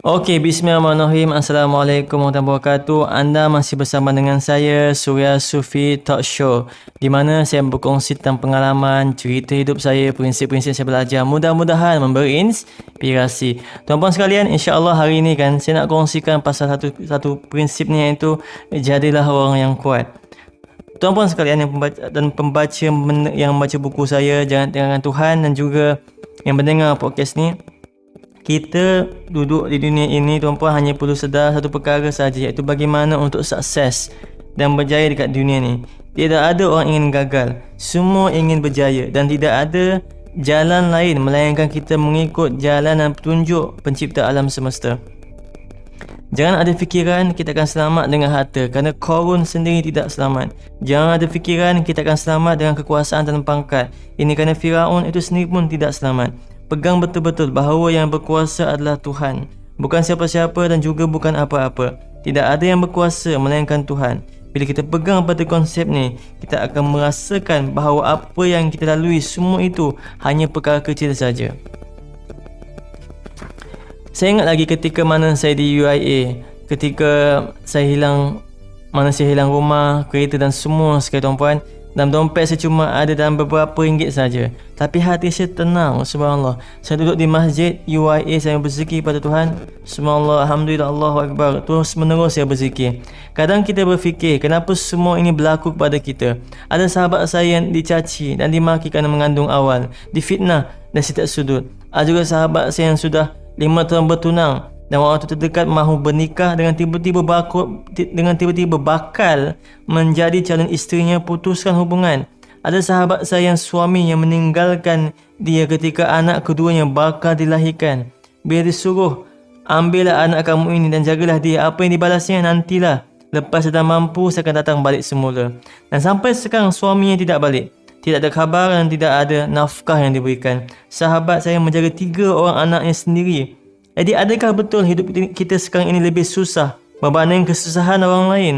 Okey, bismillahirrahmanirrahim. Assalamualaikum warahmatullahi wabarakatuh. Anda masih bersama dengan saya, Surya Sufi Talk Show. Di mana saya berkongsi tentang pengalaman, cerita hidup saya, prinsip-prinsip saya belajar. Mudah-mudahan memberi inspirasi. Tuan-puan sekalian, insya-Allah hari ini kan saya nak kongsikan pasal satu satu prinsip ni iaitu jadilah orang yang kuat. Tuan-puan sekalian yang pembaca dan pembaca yang membaca buku saya, jangan tinggalkan Tuhan dan juga yang mendengar podcast ni, kita duduk di dunia ini tuan-puan hanya perlu sedar satu perkara saja iaitu bagaimana untuk sukses dan berjaya dekat dunia ni. Tidak ada orang ingin gagal. Semua ingin berjaya dan tidak ada jalan lain melainkan kita mengikut jalan dan petunjuk pencipta alam semesta. Jangan ada fikiran kita akan selamat dengan harta kerana korun sendiri tidak selamat. Jangan ada fikiran kita akan selamat dengan kekuasaan dan pangkat. Ini kerana Firaun itu sendiri pun tidak selamat. Pegang betul-betul bahawa yang berkuasa adalah Tuhan. Bukan siapa-siapa dan juga bukan apa-apa. Tidak ada yang berkuasa melainkan Tuhan. Bila kita pegang pada konsep ni, kita akan merasakan bahawa apa yang kita lalui semua itu hanya perkara kecil saja. Saya ingat lagi ketika mana saya di UIA, ketika saya hilang mana saya hilang rumah, kereta dan semua sekali tuan-puan, dalam dompet saya cuma ada dalam beberapa ringgit saja. Tapi hati saya tenang, subhanallah. Saya duduk di masjid UIA saya berzikir pada Tuhan. Subhanallah, alhamdulillah, Allahu akbar. Terus menerus saya berzikir. Kadang kita berfikir, kenapa semua ini berlaku kepada kita? Ada sahabat saya yang dicaci dan dimaki kerana mengandung awal, difitnah dan setiap sudut. Ada juga sahabat saya yang sudah lima tahun bertunang dan itu terdekat mahu bernikah dengan tiba-tiba bakal dengan tiba-tiba bakal menjadi calon isterinya putuskan hubungan. Ada sahabat saya yang suami yang meninggalkan dia ketika anak keduanya bakal dilahirkan. Bila disuruh, ambillah anak kamu ini dan jagalah dia. Apa yang dibalasnya nantilah. Lepas sedang mampu, saya akan datang balik semula. Dan sampai sekarang suaminya tidak balik. Tidak ada khabar dan tidak ada nafkah yang diberikan. Sahabat saya menjaga tiga orang anaknya sendiri jadi adakah betul hidup kita sekarang ini lebih susah berbanding kesusahan orang lain?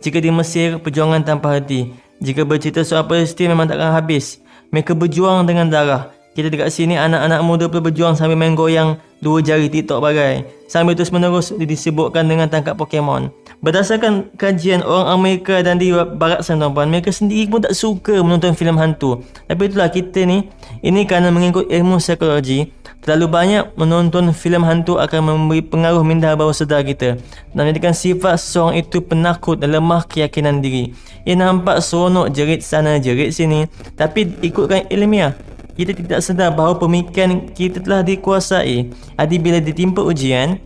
Jika di Mesir, perjuangan tanpa henti. Jika bercerita soal Palestin memang takkan habis. Mereka berjuang dengan darah. Kita dekat sini anak-anak muda pun berjuang sambil main goyang dua jari TikTok bagai. Sambil terus menerus disibukkan dengan tangkap Pokemon. Berdasarkan kajian orang Amerika dan di barat sana tuan mereka sendiri pun tak suka menonton filem hantu. Tapi itulah kita ni, ini kerana mengikut ilmu psikologi, Terlalu banyak menonton filem hantu akan memberi pengaruh minda bawah sedar kita dan menjadikan sifat seseorang itu penakut dan lemah keyakinan diri. Ia nampak seronok jerit sana jerit sini tapi ikutkan ilmiah kita tidak sedar bahawa pemikiran kita telah dikuasai. Adi bila ditimpa ujian,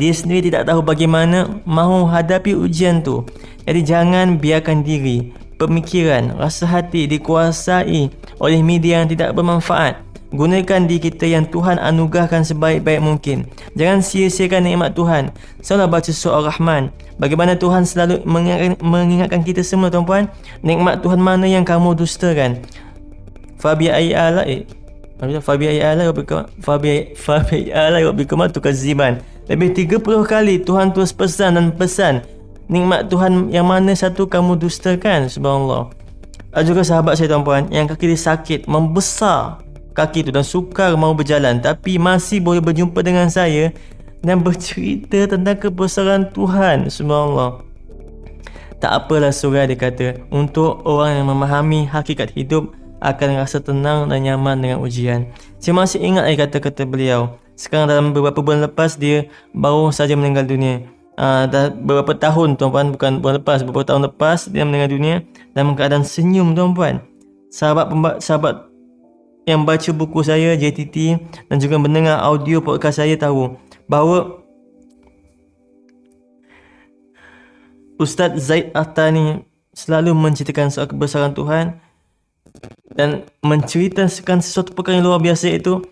dia sendiri tidak tahu bagaimana mahu hadapi ujian tu. Jadi jangan biarkan diri, pemikiran, rasa hati dikuasai oleh media yang tidak bermanfaat. Gunakan diri kita yang Tuhan anugerahkan sebaik-baik mungkin. Jangan sia-siakan nikmat Tuhan. Selalu baca surah Rahman. Bagaimana Tuhan selalu mengingatkan, kita semua tuan-puan. Nikmat Tuhan mana yang kamu dustakan. Fabi ayi ala eh. Fabi ayi ala Fabi Fabi ala Rabbikum tukaziban. Lebih 30 kali Tuhan terus pesan dan pesan. Nikmat Tuhan yang mana satu kamu dustakan. Subhanallah. Ada juga sahabat saya tuan-puan yang kaki dia sakit membesar kaki tu dan sukar mau berjalan tapi masih boleh berjumpa dengan saya dan bercerita tentang kebesaran Tuhan subhanallah. Tak apalah surah dia kata untuk orang yang memahami hakikat hidup akan rasa tenang dan nyaman dengan ujian. Saya masih ingat lagi kata-kata beliau. Sekarang dalam beberapa bulan lepas dia baru saja meninggal dunia. Uh, dah beberapa tahun tuan-puan bukan bulan lepas beberapa tahun lepas dia meninggal dunia dalam keadaan senyum tuan-puan. Sahabat sahabat yang baca buku saya JTT dan juga mendengar audio podcast saya tahu bahawa Ustaz Zaid Ahtani selalu menceritakan soal kebesaran Tuhan dan menceritakan sesuatu perkara yang luar biasa itu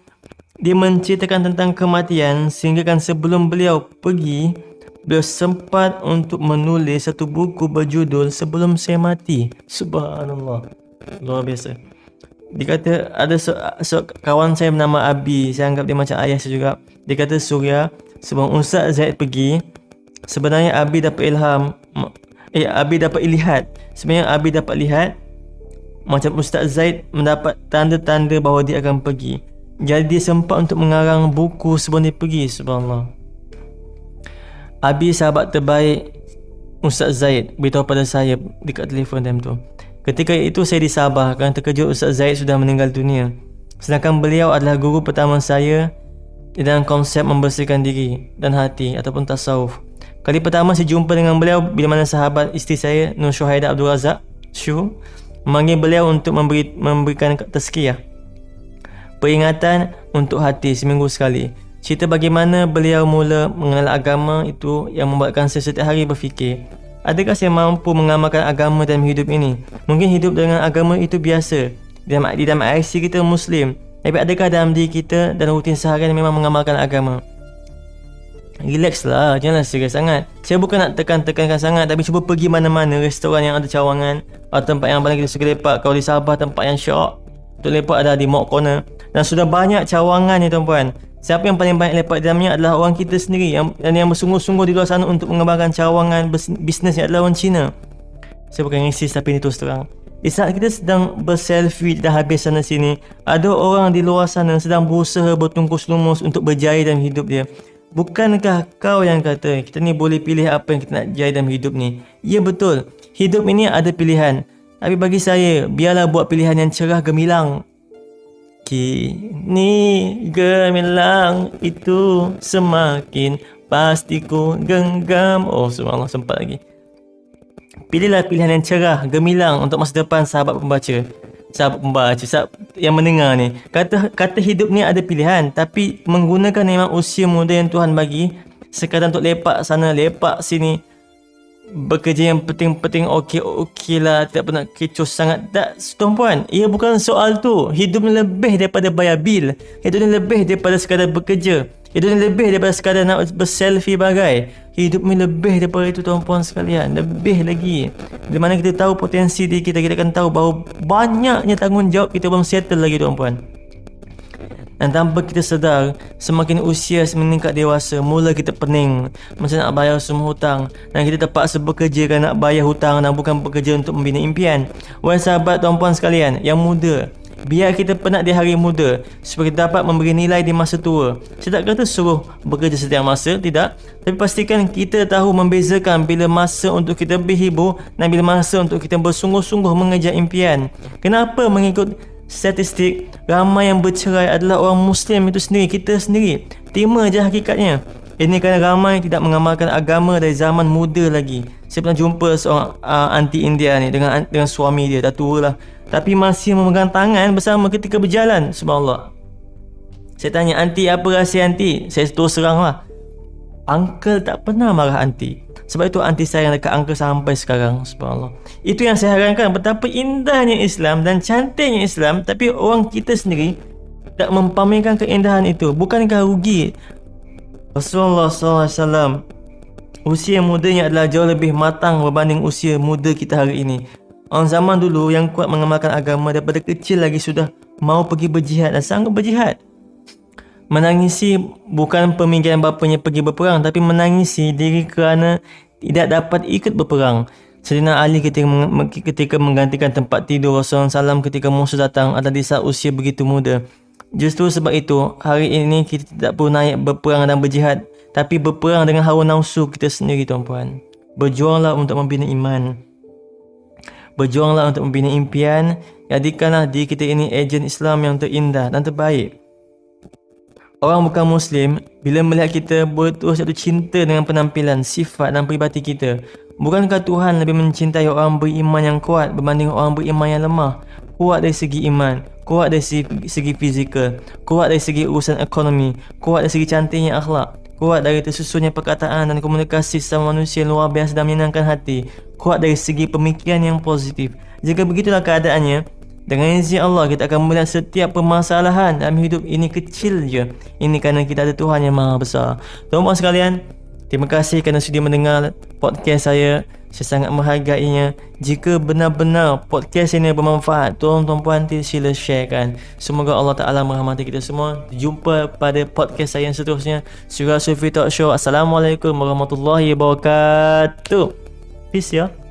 dia menceritakan tentang kematian sehingga kan sebelum beliau pergi beliau sempat untuk menulis satu buku berjudul sebelum saya mati. Subhanallah. Luar biasa dia kata ada so, so, kawan saya bernama Abi saya anggap dia macam ayah saya juga dia kata Surya sebelum Ustaz Zaid pergi sebenarnya Abi dapat ilham eh Abi dapat lihat sebenarnya Abi dapat lihat macam Ustaz Zaid mendapat tanda-tanda bahawa dia akan pergi Jadi dia sempat untuk mengarang buku sebelum dia pergi subhanallah. Abi sahabat terbaik Ustaz Zaid beritahu pada saya dekat telefon time tu. Ketika itu saya di Sabah kerana terkejut Ustaz Zaid sudah meninggal dunia. Sedangkan beliau adalah guru pertama saya dalam konsep membersihkan diri dan hati ataupun tasawuf. Kali pertama saya jumpa dengan beliau bila mana sahabat isteri saya Nur Syuhaida Abdul Razak Syu memanggil beliau untuk memberi, memberikan tazkiyah. Peringatan untuk hati seminggu sekali. Cerita bagaimana beliau mula mengenal agama itu yang membuatkan saya setiap hari berfikir Adakah saya mampu mengamalkan agama dalam hidup ini? Mungkin hidup dengan agama itu biasa. Dalam, di dalam IC kita Muslim. Tapi adakah dalam diri kita dan rutin seharian memang mengamalkan agama? Relax lah, janganlah serius sangat. Saya bukan nak tekan-tekankan sangat Tapi cuba pergi mana-mana restoran yang ada cawangan Atau tempat yang paling kita suka lepak. Kalau di Sabah tempat yang syok Untuk lepak ada di Mok Corner. Dan sudah banyak cawangan ni tuan-puan Siapa yang paling banyak lepak dalamnya adalah orang kita sendiri yang dan yang bersungguh-sungguh di luar sana untuk mengembangkan cawangan bisnes yang adalah orang Cina. Saya bukan insist tapi ini terus terang. Di saat kita sedang berselfie dah habis sana sini, ada orang di luar sana sedang berusaha bertungkus lumus untuk berjaya dalam hidup dia. Bukankah kau yang kata kita ni boleh pilih apa yang kita nak jaya dalam hidup ni? Ya betul. Hidup ini ada pilihan. Tapi bagi saya, biarlah buat pilihan yang cerah gemilang Kini gemilang itu semakin pasti ku genggam. Oh subhanallah sempat lagi. Pilihlah pilihan yang cerah, gemilang untuk masa depan sahabat pembaca. Sahabat pembaca, sahabat yang mendengar ni. Kata kata hidup ni ada pilihan tapi menggunakan memang usia muda yang Tuhan bagi sekadar untuk lepak sana, lepak sini bekerja yang penting-penting okey-okey lah. Tidak pernah kecoh sangat. Tak tuan puan ia bukan soal tu. Hidup ni lebih daripada bayar bil. Hidup ni lebih daripada sekadar bekerja. Hidup ni lebih daripada sekadar nak berselfie bagai. Hidup ni lebih daripada itu tuan puan sekalian. Lebih lagi. Di mana kita tahu potensi diri kita kita akan tahu bahawa banyaknya tanggungjawab kita belum settle lagi tuan puan dan tanpa kita sedar, semakin usia meningkat dewasa, mula kita pening macam nak bayar semua hutang dan kita terpaksa bekerja kan nak bayar hutang dan bukan bekerja untuk membina impian. Wahai sahabat tuan-puan sekalian yang muda, biar kita penat di hari muda supaya kita dapat memberi nilai di masa tua. Saya tak kata suruh bekerja setiap masa, tidak. Tapi pastikan kita tahu membezakan bila masa untuk kita berhibur dan bila masa untuk kita bersungguh-sungguh mengejar impian. Kenapa mengikut statistik ramai yang bercerai adalah orang Muslim itu sendiri, kita sendiri. Terima je hakikatnya. Ini kerana ramai tidak mengamalkan agama dari zaman muda lagi. Saya pernah jumpa seorang uh, anti India ni dengan dengan suami dia, dah tua lah. Tapi masih memegang tangan bersama ketika berjalan. Subhanallah. Saya tanya, anti apa rahsia anti? Saya terus serang lah. Uncle tak pernah marah anti. Sebab itu anti sayang dekat angka sampai sekarang Subhanallah. Itu yang saya harapkan Betapa indahnya Islam Dan cantiknya Islam Tapi orang kita sendiri Tak mempamerkan keindahan itu. Bukankah rugi? Rasulullah SAW Usia mudanya adalah jauh lebih matang Berbanding usia muda kita hari ini. Orang zaman dulu yang kuat mengamalkan agama Daripada kecil lagi sudah Mau pergi berjihad dan sanggup berjihad Menangisi bukan pemikiran bapanya pergi berperang tapi menangisi diri kerana tidak dapat ikut berperang. Sayyidina Ali ketika, ketika menggantikan tempat tidur Rasulullah SAW ketika musuh datang adalah di saat usia begitu muda. Justru sebab itu, hari ini kita tidak perlu naik berperang dan berjihad tapi berperang dengan hawa nafsu kita sendiri tuan-puan. Berjuanglah untuk membina iman. Berjuanglah untuk membina impian. Jadikanlah diri kita ini ejen Islam yang terindah dan terbaik. Orang bukan Muslim, bila melihat kita berterus jatuh cinta dengan penampilan, sifat dan peribadi kita, bukankah Tuhan lebih mencintai orang beriman yang kuat berbanding orang beriman yang lemah? Kuat dari segi iman, kuat dari segi, segi fizikal, kuat dari segi urusan ekonomi, kuat dari segi cantiknya akhlak, kuat dari tersusunnya perkataan dan komunikasi sama manusia luar biasa dan menyenangkan hati, kuat dari segi pemikiran yang positif. Jika begitulah keadaannya, dengan izin Allah kita akan melihat setiap permasalahan dalam hidup ini kecil je. Ini kerana kita ada Tuhan yang maha besar. Tuan-tuan sekalian, terima kasih kerana sudi mendengar podcast saya. Saya sangat menghargainya. Jika benar-benar podcast ini bermanfaat, tuan-tuan puan sila sharekan. Semoga Allah Ta'ala merahmati kita semua. Jumpa pada podcast saya yang seterusnya. Surah Sufi Talk Show. Assalamualaikum warahmatullahi wabarakatuh. Peace ya.